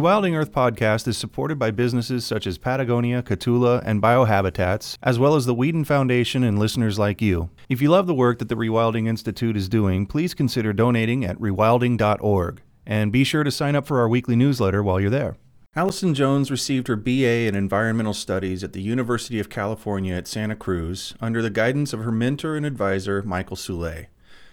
Rewilding Earth podcast is supported by businesses such as Patagonia, Catula, and Biohabitats, as well as the Weeden Foundation and listeners like you. If you love the work that the Rewilding Institute is doing, please consider donating at rewilding.org. And be sure to sign up for our weekly newsletter while you're there. Allison Jones received her BA in Environmental Studies at the University of California at Santa Cruz under the guidance of her mentor and advisor, Michael Soule.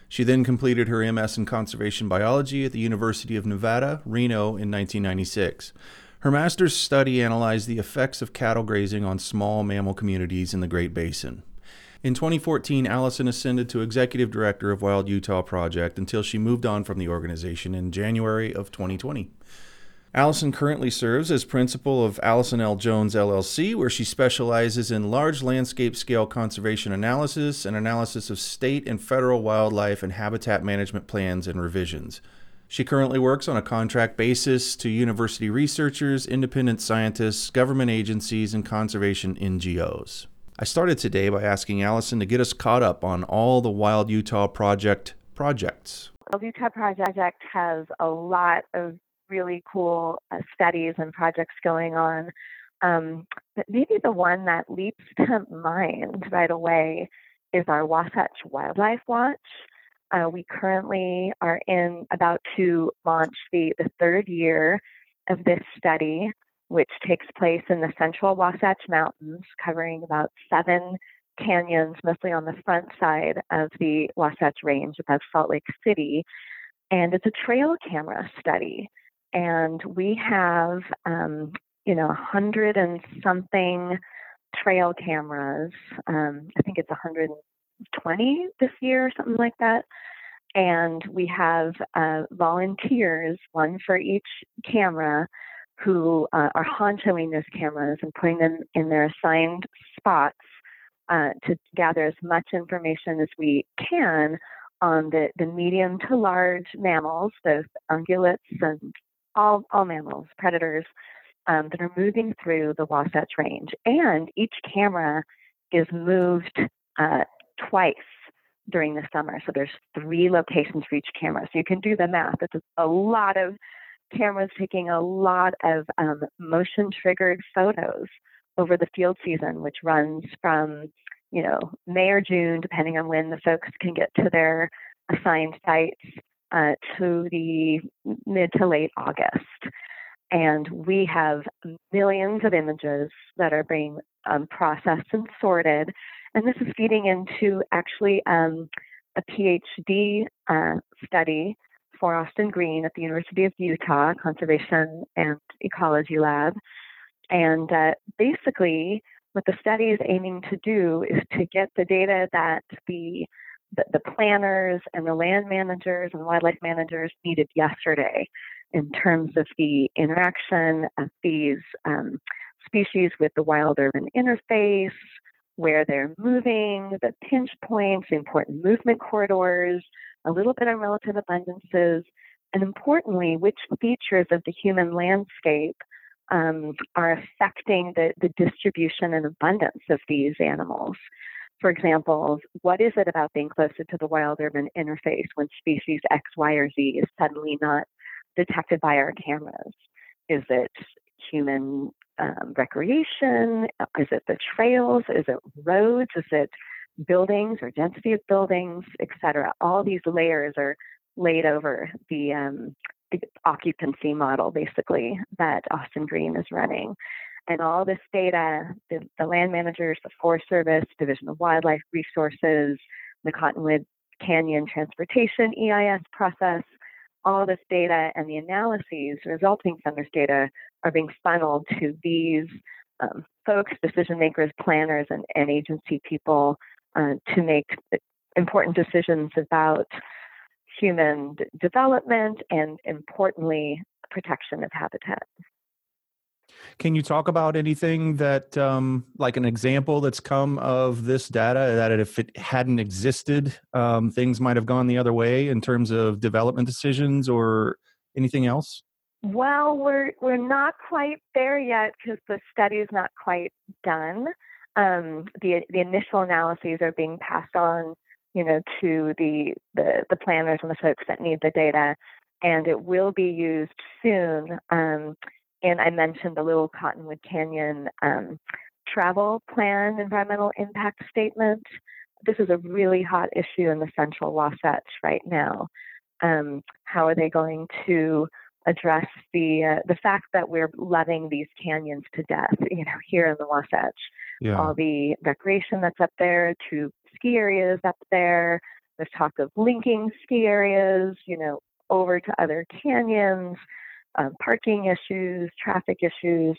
She then completed her MS in Conservation Biology at the University of Nevada, Reno in 1996. Her master's study analyzed the effects of cattle grazing on small mammal communities in the Great Basin. In 2014, Allison ascended to executive director of Wild Utah Project until she moved on from the organization in January of 2020. Allison currently serves as principal of Allison L. Jones LLC, where she specializes in large landscape scale conservation analysis and analysis of state and federal wildlife and habitat management plans and revisions. She currently works on a contract basis to university researchers, independent scientists, government agencies, and conservation NGOs. I started today by asking Allison to get us caught up on all the Wild Utah Project projects. Wild Utah Project has a lot of really cool uh, studies and projects going on. Um, but maybe the one that leaps to mind right away is our Wasatch Wildlife Watch. Uh, we currently are in about to launch the, the third year of this study, which takes place in the central Wasatch Mountains, covering about seven canyons, mostly on the front side of the Wasatch Range above Salt Lake City. And it's a trail camera study and we have um, you know a hundred and something trail cameras. Um, I think it's 120 this year, or something like that. And we have uh, volunteers, one for each camera, who uh, are honchoing those cameras and putting them in their assigned spots uh, to gather as much information as we can on the, the medium to large mammals, both ungulates and all, all mammals, predators um, that are moving through the Wasatch Range. And each camera is moved uh, twice during the summer. So there's three locations for each camera. So you can do the math. It's a lot of cameras taking a lot of um, motion triggered photos over the field season, which runs from you know May or June, depending on when the folks can get to their assigned sites, uh, to the mid to late August. And we have millions of images that are being um, processed and sorted. And this is feeding into actually um, a PhD uh, study for Austin Green at the University of Utah Conservation and Ecology Lab. And uh, basically, what the study is aiming to do is to get the data that the the, the planners and the land managers and wildlife managers needed yesterday in terms of the interaction of these um, species with the wild urban interface, where they're moving, the pinch points, important movement corridors, a little bit on relative abundances, and importantly, which features of the human landscape um, are affecting the, the distribution and abundance of these animals. For example, what is it about being closer to the wild urban interface when species X, Y, or Z is suddenly not detected by our cameras? Is it human um, recreation? Is it the trails? Is it roads? Is it buildings or density of buildings, et cetera? All these layers are laid over the, um, the occupancy model, basically, that Austin Green is running and all this data, the, the, land managers, the Forest Service, Division of Wildlife Resources, the Cottonwood Canyon Transportation EIS process, all this data and the analyses resulting from this data are being funneled to these um, folks, decision makers, planners, and, and agency people uh, to make important decisions about human development and, importantly, protection of habitat. Can you talk about anything that, um, like an example that's come of this data that if it hadn't existed, um, things might have gone the other way in terms of development decisions or anything else? Well, we're we're not quite there yet because the study is not quite done. Um, the the initial analyses are being passed on, you know, to the, the the planners and the folks that need the data, and it will be used soon. Um, and I mentioned the Little Cottonwood Canyon um, travel plan environmental impact statement. This is a really hot issue in the central Wasatch right now. Um, how are they going to address the uh, the fact that we're letting these canyons to death? You know, here in the Wasatch, yeah. all the recreation that's up there to ski areas up there. There's talk of linking ski areas, you know, over to other canyons um, parking issues, traffic issues.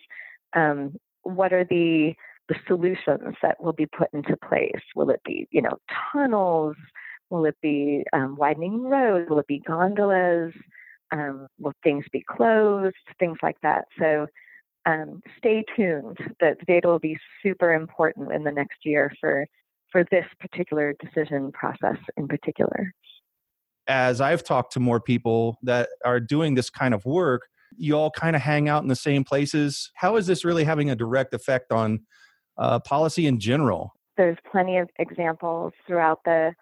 Um, what are the the solutions that will be put into place? Will it be, you know, tunnels? Will it be um, widening roads? Will it be gondolas? Um, will things be closed? Things like that. So um, stay tuned. The, the data will be super important in the next year for for this particular decision process in particular as I've talked to more people that are doing this kind of work, you all kind of hang out in the same places. How is this really having a direct effect on uh, policy in general? There's plenty of examples throughout the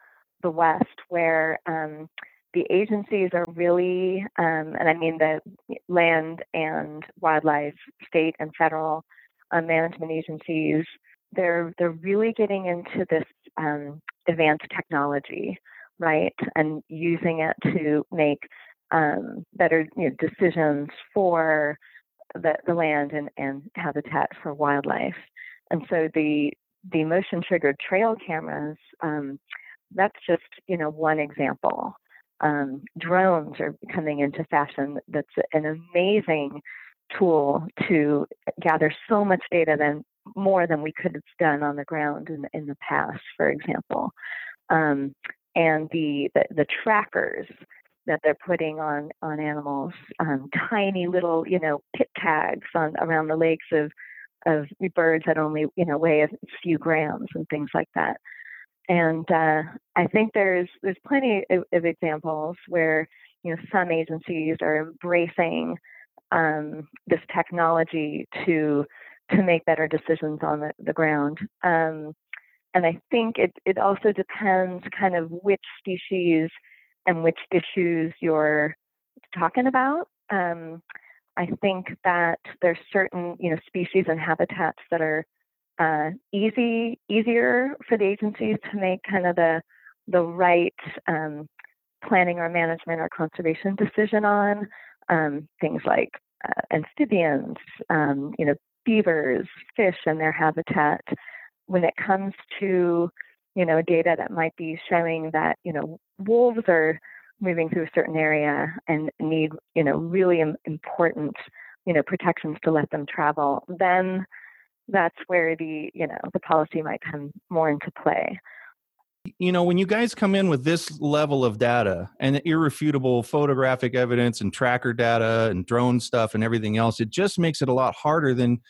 the West where um, the agencies are really, um, and I mean the land and wildlife, state and federal uh, management agencies, they're they're really getting into this um, advanced technology right? And using it to make um, better you know, decisions for the, the land and, and habitat for wildlife. And so the the motion triggered trail cameras, um, that's just you know one example. Um, drones are coming into fashion. That's an amazing tool to gather so much data than more than we could have done on the ground in, in the past, for example. Um, and the, the, the trackers that they're putting on on animals, um, tiny little you know pit tags on around the legs of of birds that only you know weigh a few grams and things like that. And uh, I think there's there's plenty of, of, examples where you know some agencies are embracing um, this technology to to make better decisions on the, the ground. Um, and I think it, it also depends kind of which species and which issues you're talking about. Um, I think that there's certain you know species and habitats that are uh, easy easier for the agencies to make kind of the the right um, planning or management or conservation decision on um, things like uh, amphibians, um, you know, beavers, fish, and their habitat when it comes to you know data that might be showing that you know wolves are moving through a certain area and need you know really important you know protections to let them travel then that's where the you know the policy might come more into play. You know when you guys come in with this level of data and irrefutable photographic evidence and tracker data and drone stuff and everything else it just makes it a lot harder than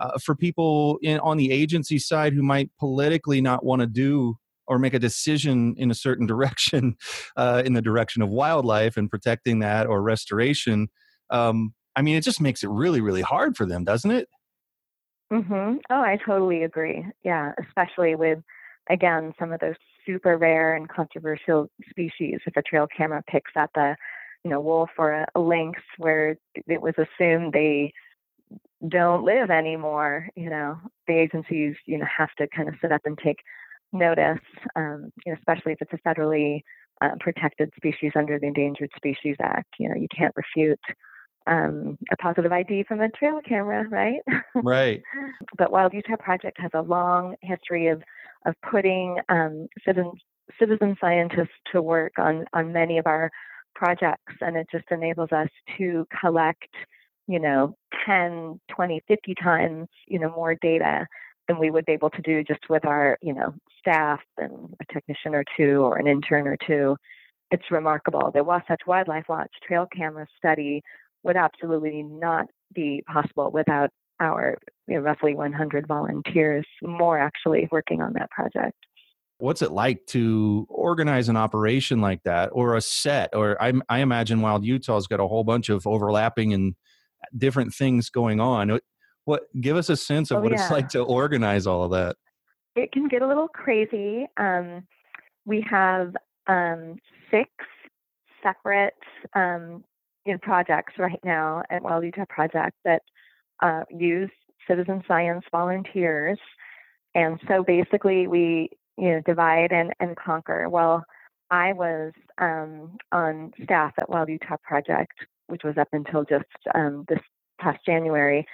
uh, for people in, on the agency side who might politically not want to do or make a decision in a certain direction, uh, in the direction of wildlife and protecting that or restoration. Um, I mean, it just makes it really, really hard for them, doesn't it? Mm-hmm. Oh, I totally agree. Yeah, especially with again some of those super rare and controversial species. If a trail camera picks up a, you know, wolf or a, a lynx, where it was assumed they don't live anymore, you know, the agencies, you know, have to kind of sit up and take notice, um, you know, especially if it's a federally uh, protected species under the Endangered Species Act. You know, you can't refute um, a positive ID from a trail camera, right? Right. but Wild Utah Project has a long history of of putting um, citizen citizen scientists to work on on many of our projects, and it just enables us to collect you know, 10, 20, 50 times, you know, more data than we would be able to do just with our, you know, staff and a technician or two or an intern or two. It's remarkable. The Wasatch Wildlife Watch trail camera study would absolutely not be possible without our you know, roughly 100 volunteers, more actually, working on that project. What's it like to organize an operation like that, or a set? Or I, I imagine Wild Utah's got a whole bunch of overlapping and different things going on. What give us a sense of oh, what yeah. it's like to organize all of that? It can get a little crazy. Um, we have um, six separate um, you know, projects right now at Wild Utah Project that uh, use citizen science volunteers. And so basically, we you know divide and, and conquer. Well, I was um, on staff at Wild Utah Project, which was up until just um, this past January.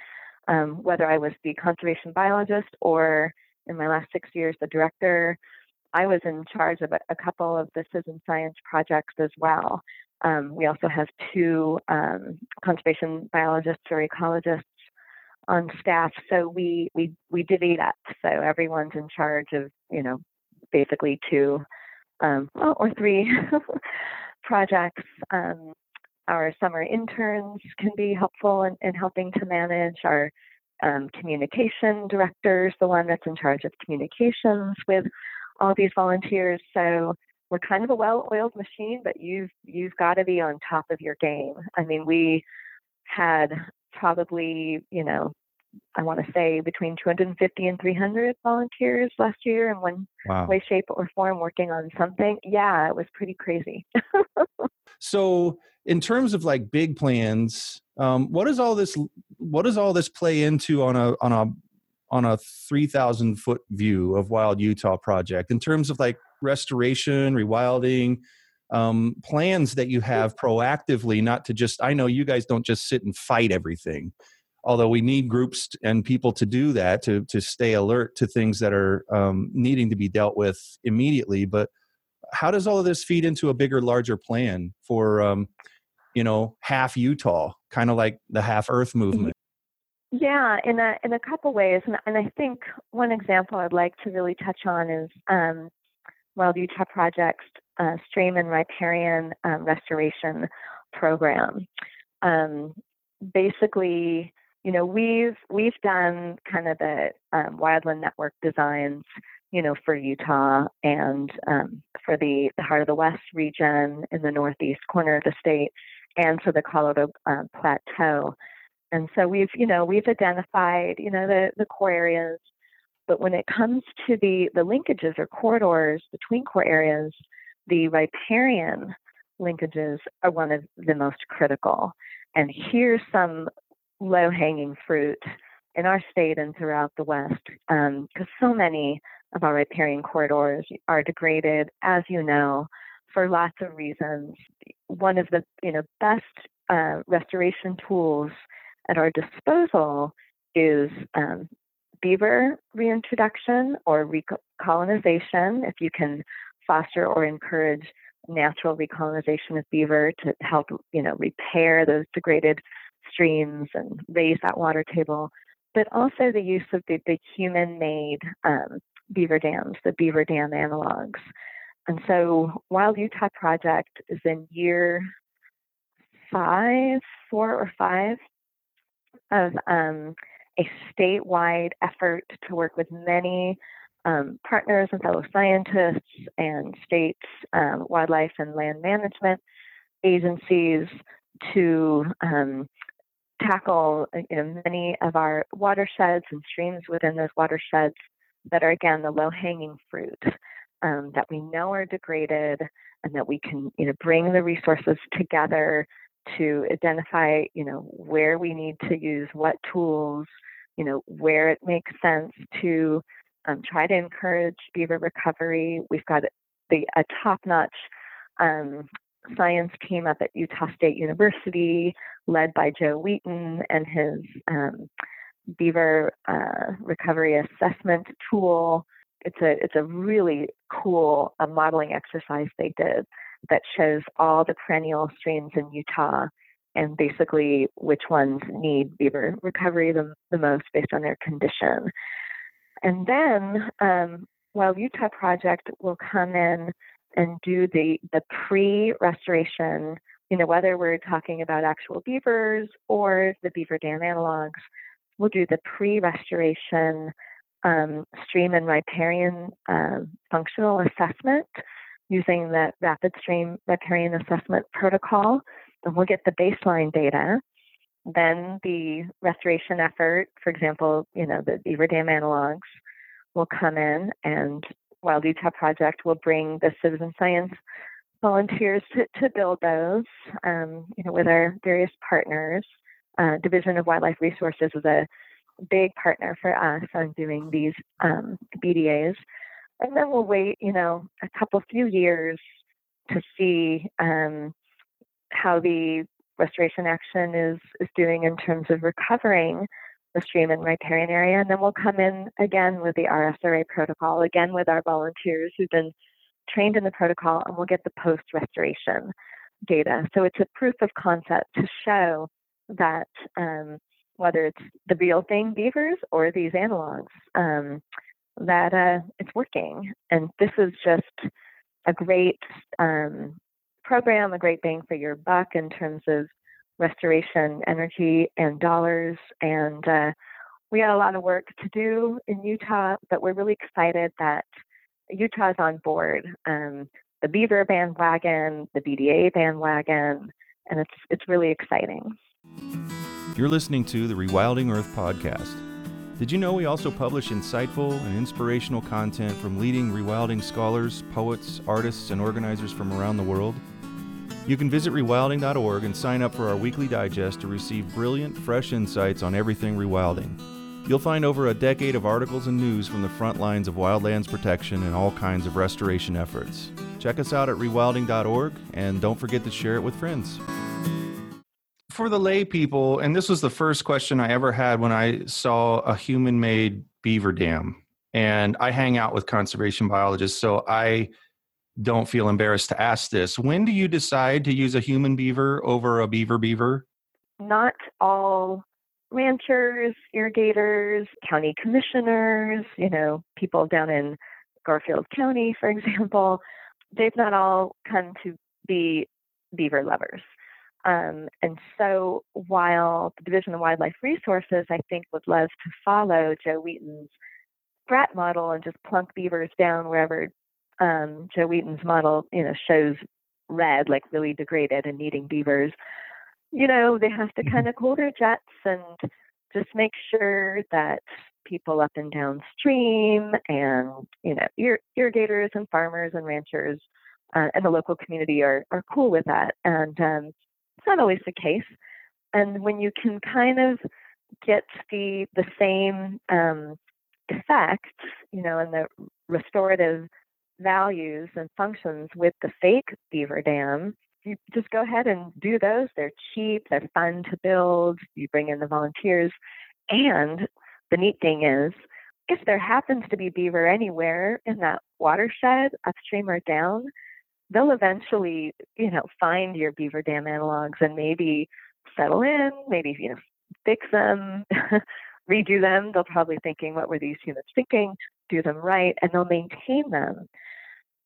Um, whether I was the conservation biologist or in my last six years the director, I was in charge of a, a couple of the citizen science projects as well. Um, we also have two um, conservation biologists or ecologists on staff, so we we we divvied up. So everyone's in charge of you know basically two um, well, or three projects. Our summer interns can be helpful in, in helping to manage our um, communication directors, the one that's in charge of communications with all these volunteers. So we're kind of a well-oiled machine, but you've you've got to be on top of your game. I mean, we had probably, you know, I want to say between 250 and 300 volunteers last year in one wow. way, shape, or form working on something. Yeah, it was pretty crazy. so, in terms of like big plans, um, what does all this what does all this play into on a on a on a 3,000 foot view of Wild Utah project in terms of like restoration, rewilding, um, plans that you have proactively, not to just, I know you guys don't just sit and fight everything, although we need groups and people to do that to, to stay alert to things that are um, needing to be dealt with immediately. But how does all of this feed into a bigger, larger plan for, um, you know, half Utah, kind of like the half Earth movement? Yeah, in a in a couple ways, and, and I think one example I'd like to really touch on is um, Wild Utah Project's uh, stream and riparian um, restoration program. Um, basically, you know, we've we've done kind of the um, wildland network designs, you know, for Utah and um, for the the Heart of the West region in the northeast corner of the state, and for the Colorado uh, Plateau. And so we've, you know, we've identified, you know, the, the core areas. But when it comes to the, the linkages or corridors between core areas, the riparian linkages are one of the most critical. And here's some low hanging fruit in our state and throughout the West, because um, so many of our riparian corridors are degraded, as you know, for lots of reasons. One of the you know best uh, restoration tools at our disposal is um, beaver reintroduction or recolonization, if you can foster or encourage natural recolonization of beaver to help, you know, repair those degraded streams and raise that water table, but also the use of the, the human-made um, beaver dams, the beaver dam analogs. And so Wild Utah Project is in year five, four or five of um, a statewide effort to work with many um, partners and fellow scientists and states, um, wildlife and land management agencies to um, tackle you know, many of our watersheds and streams within those watersheds that are again the low-hanging fruit um, that we know are degraded and that we can you know bring the resources together to identify, you know, where we need to use what tools, you know, where it makes sense to um, try to encourage beaver recovery. We've got the a top-notch um, science team up at Utah State University, led by Joe Wheaton and his um, beaver uh, recovery assessment tool. It's a it's a really cool uh, modeling exercise they did that shows all the perennial streams in Utah and basically which ones need beaver recovery the, the most based on their condition. And then um, Wild Utah Project will come in and do the, the pre-restoration, you know, whether we're talking about actual beavers or the beaver dam analogs, we'll do the pre-restoration um, stream and riparian uh, functional assessment using the rapid stream riparian assessment protocol. And we'll get the baseline data. Then the restoration effort, for example, you know, the beaver dam analogs will come in and Wild Utah Project will bring the citizen science volunteers to, to build those, um, you know, with our various partners. Uh, Division of Wildlife Resources is a big partner for us on doing these um, BDAs. And then we'll wait, you know, a couple few years to see um, how the restoration action is, is doing in terms of recovering the stream and riparian area. And then we'll come in again with the RSRA protocol, again with our volunteers who've been trained in the protocol, and we'll get the post restoration data. So it's a proof of concept to show that um, whether it's the real thing beavers or these analogs, um, that uh, it's working. And this is just a great um, program, a great bang for your buck in terms of restoration energy and dollars. And uh, we got a lot of work to do in Utah, but we're really excited that Utah's on board. Um, the Beaver bandwagon, the BDA bandwagon, and it's it's really exciting. You're listening to the Rewilding Earth podcast. Did you know we also publish insightful and inspirational content from leading rewilding scholars, poets, artists, and organizers from around the world? You can visit rewilding.org and sign up for our weekly digest to receive brilliant, fresh insights on everything rewilding. You'll find over a decade of articles and news from the front lines of wildlands protection and all kinds of restoration efforts. Check us out at rewilding.org and don't forget to share it with friends. For the lay people, and this was the first question I ever had when I saw a human made beaver dam. And I hang out with conservation biologists, so I don't feel embarrassed to ask this. When do you decide to use a human beaver over a beaver beaver? Not all ranchers, irrigators, county commissioners, you know, people down in Garfield County, for example, they've not all come to be beaver lovers. Um, and so while the Division of Wildlife Resources, I think, would love to follow Joe Wheaton's BRAT model and just plunk beavers down wherever um, Joe Wheaton's model, you know, shows red, like really degraded and needing beavers, you know, they have to mm-hmm. kind of cool their jets and just make sure that people up and downstream and, you know, ir- irrigators and farmers and ranchers uh, and the local community are, are cool with that. And um, it's not always the case. And when you can kind of get the the same um, effect, you know, and the restorative values and functions with the fake beaver dam, you just go ahead and do those. They're cheap, they're fun to build. You bring in the volunteers. And the neat thing is, if there happens to be beaver anywhere in that watershed, upstream or down, they'll eventually, you know, find your beaver dam analogs and maybe settle in, maybe, you know, fix them, redo them. They'll probably thinking, what were these humans thinking? Do them right, and they'll maintain them.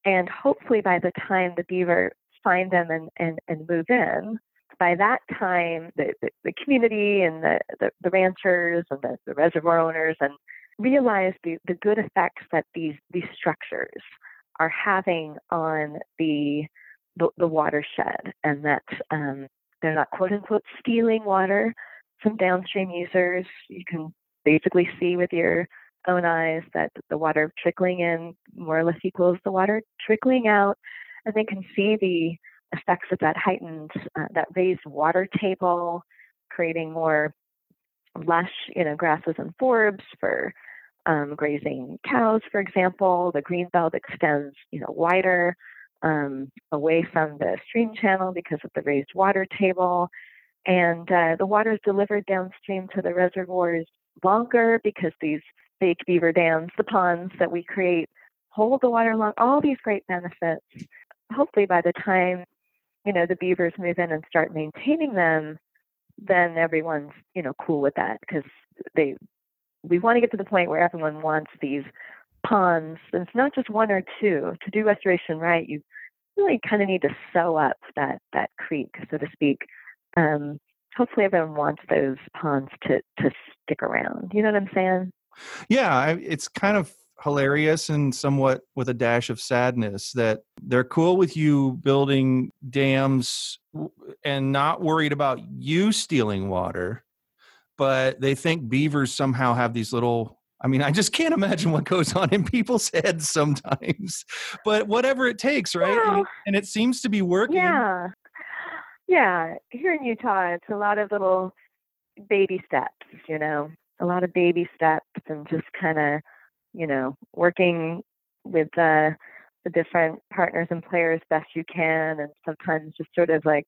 And hopefully by the time the beaver find them and, and, and move in, by that time the, the, the community and the, the, the, ranchers and the, the reservoir owners and realize the, the good effects that these, these structures are having on the, the, the watershed and that um, they're not quote unquote stealing water from downstream users. You can basically see with your own eyes that the water trickling in more or less equals the water trickling out, and they can see the effects of that heightened, uh, that raised water table, creating more lush, you know, grasses and forbs for um, grazing cows, for example. The green belt extends, you know, wider um, away from the stream channel because of the raised water table. And uh, the water is delivered downstream to the reservoirs longer because these fake beaver dams, the ponds that we create hold the water long, all these great benefits. Hopefully by the time, you know, the beavers move in and start maintaining them, then everyone's, you know, cool with that because they we want to get to the point where everyone wants these ponds. And it's not just one or two. To do restoration right, you really kind of need to sew up that that creek, so to speak. Um, hopefully everyone wants those ponds to to stick around. You know what I'm saying? Yeah, it's kind of hilarious and somewhat with a dash of sadness that they're cool with you building dams and not worried about you stealing water, but they think beavers somehow have these little I mean, I just can't imagine what goes on in people's heads sometimes. But whatever it takes, right? And, and it seems to be working. Yeah. Yeah. Here in Utah, it's a lot of little baby steps, you know, a lot of baby steps and just kind of, you know, working with the the different partners and players best you can and sometimes just sort of like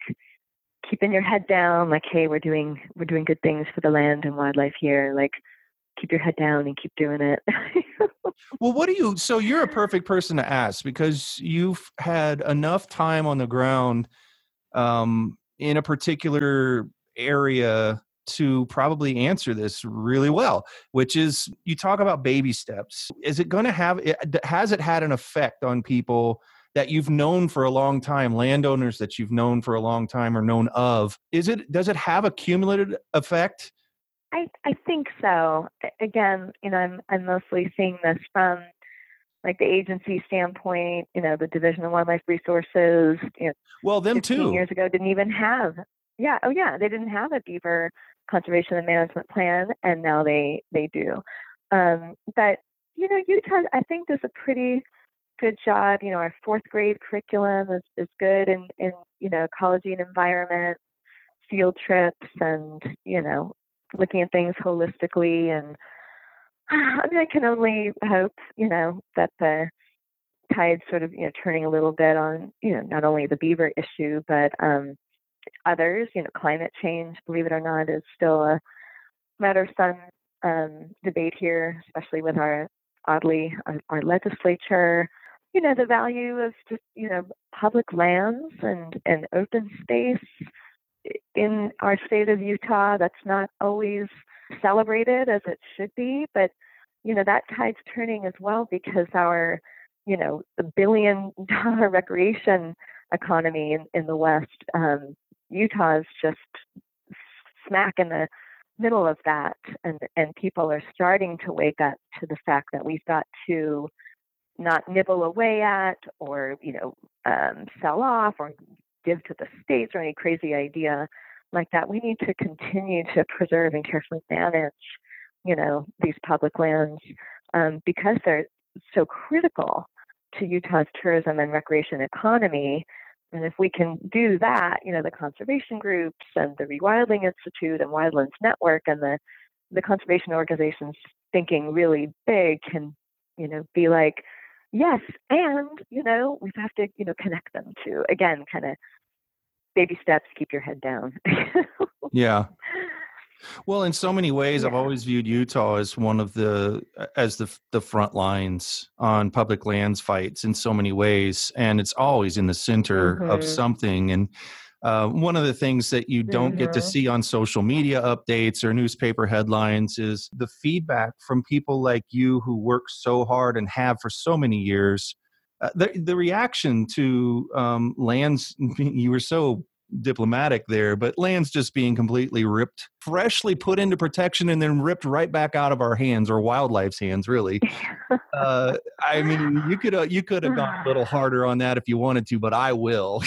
keeping your head down like hey we're doing we're doing good things for the land and wildlife here like keep your head down and keep doing it. well, what do you? So you're a perfect person to ask because you've had enough time on the ground um, in a particular area to probably answer this really well. Which is, you talk about baby steps. Is it going to have? Has it had an effect on people? That you've known for a long time landowners that you've known for a long time or known of is it does it have a cumulative effect I I think so. Again, you know, I'm I'm mostly seeing this from like the agency standpoint. You know, the Division of Wildlife Resources. You know, well, them too. Years ago, didn't even have. Yeah. Oh, yeah. They didn't have a beaver conservation and management plan, and now they they do. Um, but you know, Utah, I think does a pretty good job. You know, our fourth grade curriculum is, is good in, in, you know, ecology and environment, field trips and, you know, looking at things holistically and I mean I can only hope, you know, that the tide's sort of, you know, turning a little bit on, you know, not only the beaver issue, but um others, you know, climate change, believe it or not, is still a matter of some um, debate here, especially with our oddly our, our legislature. You know, the value of just, you know, public lands and, and open space in our state of Utah, that's not always celebrated as it should be, but you know that tide's turning as well because our you know the billion dollar recreation economy in, in the West, um, Utah is just smack in the middle of that, and and people are starting to wake up to the fact that we've got to not nibble away at or you know um, sell off or give to the states or any crazy idea like that. We need to continue to preserve and carefully manage, you know, these public lands um, because they're so critical to Utah's tourism and recreation economy. And if we can do that, you know, the conservation groups and the Rewilding Institute and Wildlands Network and the the conservation organizations thinking really big can, you know, be like, yes, and you know, we have to, you know, connect them to again, kind of baby steps, keep your head down. yeah. Well, in so many ways, yeah. I've always viewed Utah as one of the as the the front lines on public lands fights in so many ways, and it's always in the center mm-hmm. of something. And uh, one of the things that you don't get to mm-hmm. see on social media updates or newspaper headlines is the feedback from people like you who work so hard and have for so many years uh, the the reaction to um, lands you were so diplomatic there but lands just being completely ripped freshly put into protection and then ripped right back out of our hands or wildlife's hands really uh, i mean you could uh, you could have gone a little harder on that if you wanted to but i will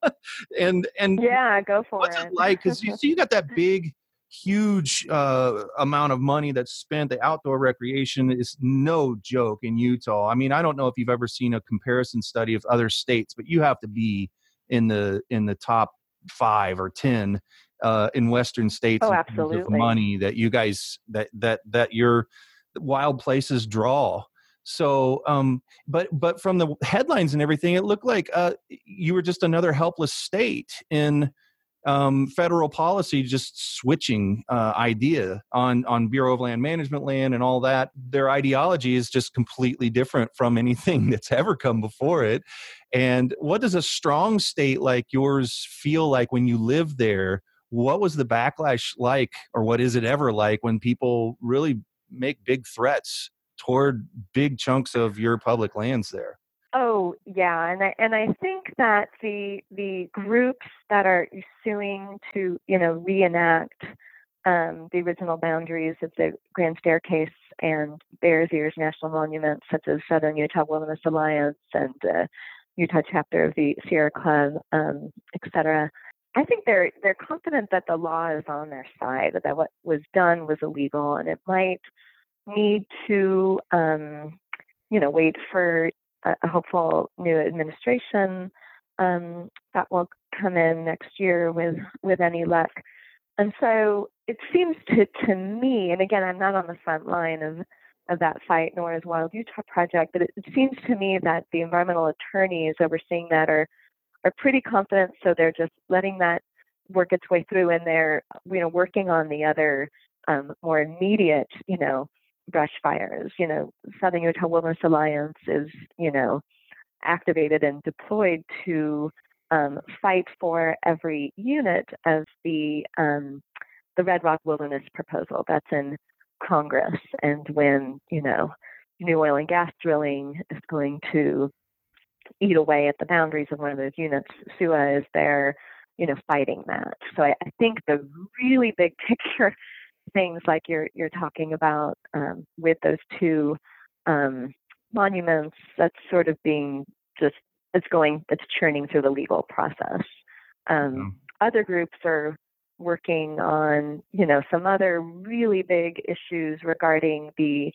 and and yeah go for what's it, it like because you see you got that big huge uh, amount of money that's spent. The outdoor recreation is no joke in Utah. I mean, I don't know if you've ever seen a comparison study of other states, but you have to be in the in the top five or ten uh, in Western states oh, absolutely. of money that you guys that that that your wild places draw. So, um, but but from the headlines and everything, it looked like uh, you were just another helpless state in um, federal policy just switching uh, idea on on Bureau of Land Management land and all that. Their ideology is just completely different from anything that's ever come before it. And what does a strong state like yours feel like when you live there? What was the backlash like, or what is it ever like when people really make big threats toward big chunks of your public lands there? Oh yeah, and I and I think that the the groups that are suing to you know reenact um, the original boundaries of the Grand Staircase and Bears Ears National Monuments, such as Southern Utah Wilderness Alliance and uh, Utah chapter of the Sierra Club, um, et cetera. I think they're they're confident that the law is on their side, that what was done was illegal, and it might need to, um, you know, wait for a, hopeful new administration um, that will come in next year with with any luck. And so it seems to to me, and again, I'm not on the front line of of that fight, nor is Wild Utah Project, but it, it seems to me that the environmental attorneys overseeing that are are pretty confident, so they're just letting that work its way through, and they're you know working on the other um, more immediate you know brush fires. You know, Southern Utah Wilderness Alliance is you know activated and deployed to um, fight for every unit of the um, the Red Rock Wilderness proposal that's in Congress, and when you know new oil and gas drilling is going to eat away at the boundaries of one of those units, SUWA is there, you know, fighting that. So I, I think the really big picture things like you're you're talking about um, with those two um, monuments, that's sort of being just it's going it's churning through the legal process. Um, mm-hmm. Other groups are working on you know some other really big issues regarding the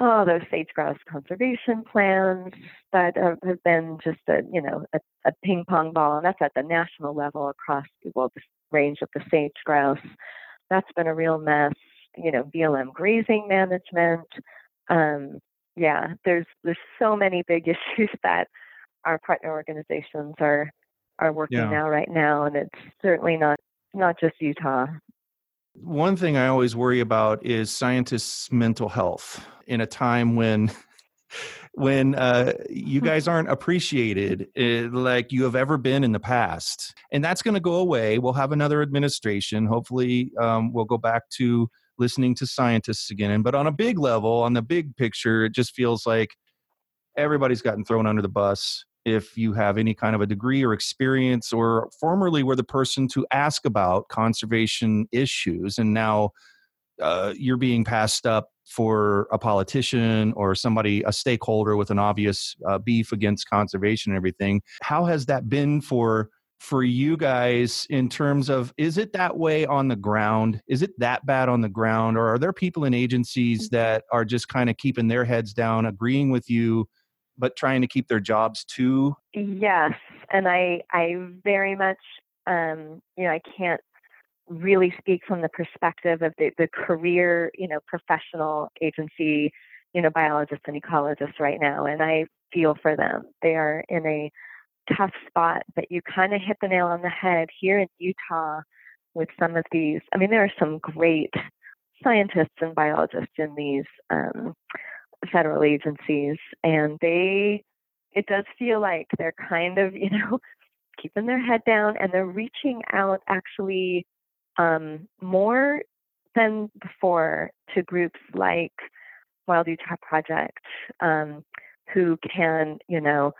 oh those sage grouse conservation plans that have, have been just a you know a, a, ping pong ball and that's at the national level across well the range of the sage grouse that's been a real mess you know blm grazing management um, yeah there's there's so many big issues that our partner organizations are are working yeah. now right now and it's certainly not not just utah one thing i always worry about is scientists mental health in a time when when uh, you hmm. guys aren't appreciated uh, like you have ever been in the past. And that's going to go away. We'll have another administration. Hopefully um, we'll go back to listening to scientists again. But on a big level on the big picture it just feels like everybody's gotten thrown under the bus. If you have any kind of a degree or experience or formerly were the person to ask about conservation issues and now uh, you're being passed up for a politician or somebody a stakeholder with an obvious uh, beef against conservation and everything how has that been for for you guys in terms of is it that way on the ground is it that bad on the ground or are there people in agencies mm. that are just kind of keeping their heads down agreeing with you but trying to keep their jobs too? Yes, and I I very much um, you know I can't really speak from the perspective of the, the career you know professional agency you know biologists and ecologists right now, and I feel for them. They are in a tough spot, but you kind of hit the nail on the head here in Utah with some of these. I mean, there are some great scientists and biologists in these um, federal agencies and they it does feel like they're kind of you know keeping their head down and they're reaching out actually um, more than before to groups like Wild Utah Project, um, who can, you know,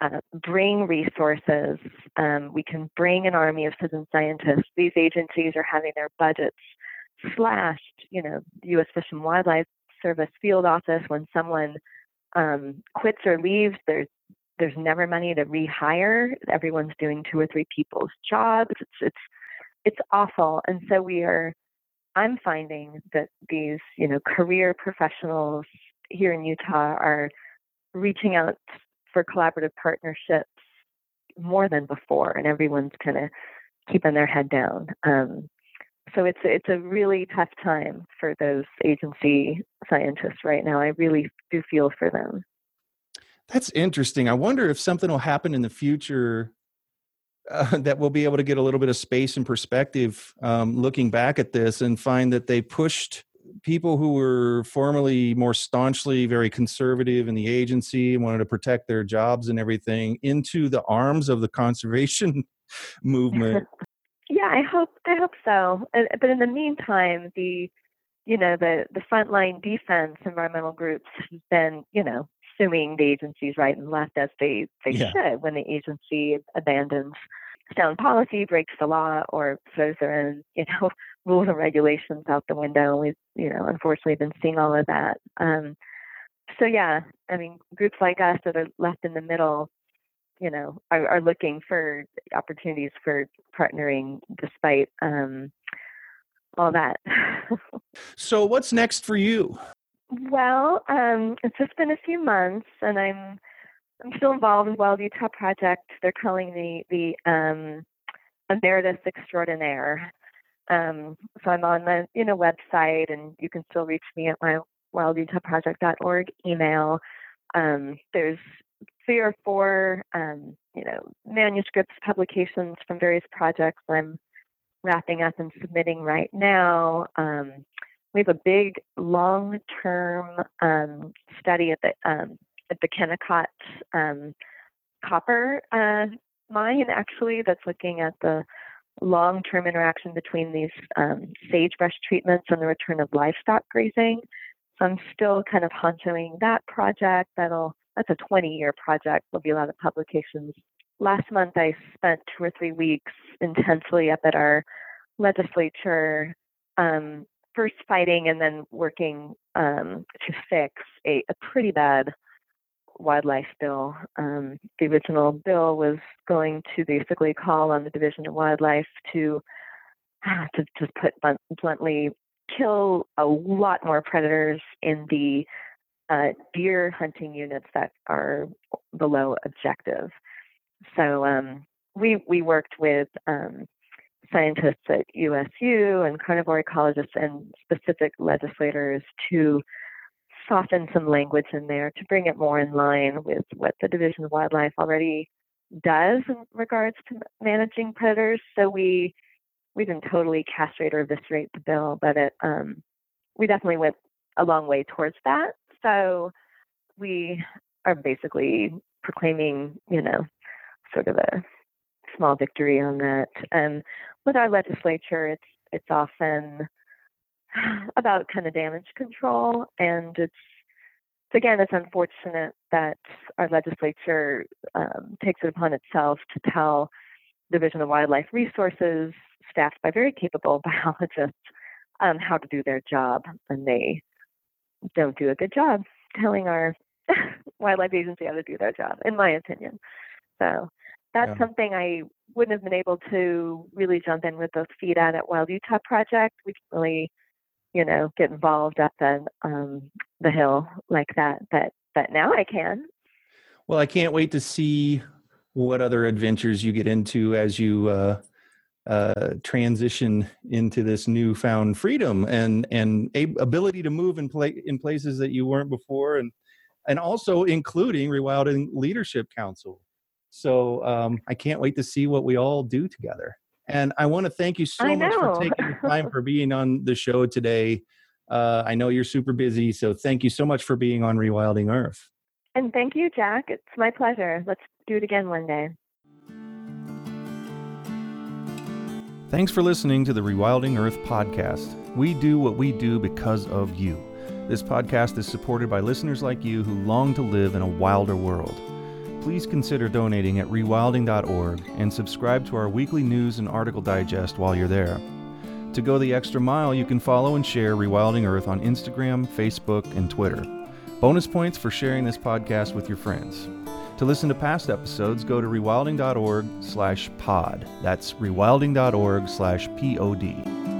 uh, bring resources. Um, we can bring an army of citizen scientists. These agencies are having their budgets slashed. You know, U.S. Fish and Wildlife service field office when someone um, quits or leaves there's there's never money to rehire everyone's doing two or three people's jobs it's it's it's awful and so we are i'm finding that these you know career professionals here in utah are reaching out for collaborative partnerships more than before and everyone's kind of keeping their head down um, so it's it's a really tough time for those agency scientists right now. I really do feel for them. That's interesting. I wonder if something will happen in the future uh, that we'll be able to get a little bit of space and perspective um, looking back at this and find that they pushed people who were formerly more staunchly very conservative in the agency and wanted to protect their jobs and everything into the arms of the conservation movement Yeah, I hope I hope so. But in the meantime, the you know the the frontline defense environmental groups have been you know suing the agencies right and left as they, they yeah. should when the agency abandons sound policy, breaks the law, or throws their own, you know, rules and regulations out the window. We've, you know, unfortunately been seeing all of that. Um, so yeah, I mean, groups like us that are left in the middle, you know, are, are looking for opportunities for partnering despite um, all that. so what's next for you? Well, um, it's just been a few months, and I'm I'm still involved in Wild Utah Project. They're calling me the um, emeritus extraordinaire. Um, so I'm on the you know website, and you can still reach me at my wildutahproject.org email. Um, there's three or four um, you know manuscripts, publications from various projects I'm wrapping up and submitting right now. Um, we have a big long-term um, study at the um, at the Kennecott um, copper uh, mine, actually, that's looking at the long term interaction between these um, sagebrush treatments and the return of livestock grazing. So I'm still kind of honchoing that project. That'll that's a 20 year project. There'll be a lot of publications. Last month I spent two or three weeks intensely up at our legislature, um, first fighting and then working um, to fix a, a pretty bad wildlife bill. Um, the original bill was going to basically call on the Division of Wildlife to, to just put bluntly, kill a lot more predators in the uh, deer hunting units that are below objective. So um, we we worked with um, scientists at USU and carnivore ecologists and specific legislators to soften some language in there to bring it more in line with what the Division of Wildlife already does in regards to managing predators. So we we didn't totally castrate or eviscerate the bill, but it um, we definitely went a long way towards that. So we are basically proclaiming, you know, sort of a small victory on that. And with our legislature, it's it's often about kind of damage control, and it's again, it's unfortunate that our legislature um, takes it upon itself to tell the Division of Wildlife Resources, staffed by very capable biologists, um, how to do their job, and they don't do a good job telling our wildlife agency how to do their job, in my opinion. So that's yeah. something I wouldn't have been able to really jump in with those feet at at Wild Utah Project. We can really you know, get involved up the um, the hill like that. But but now I can. Well, I can't wait to see what other adventures you get into as you uh, uh, transition into this newfound freedom and and ability to move in play in places that you weren't before, and and also including Rewilding Leadership Council. So um, I can't wait to see what we all do together. And I want to thank you so much for taking the time for being on the show today. Uh, I know you're super busy, so thank you so much for being on Rewilding Earth. And thank you, Jack. It's my pleasure. Let's do it again one day. Thanks for listening to the Rewilding Earth podcast. We do what we do because of you. This podcast is supported by listeners like you who long to live in a wilder world please consider donating at rewilding.org and subscribe to our weekly news and article digest while you're there. To go the extra mile, you can follow and share Rewilding Earth on Instagram, Facebook, and Twitter. Bonus points for sharing this podcast with your friends. To listen to past episodes, go to rewilding.org slash pod. That's rewilding.org slash P-O-D.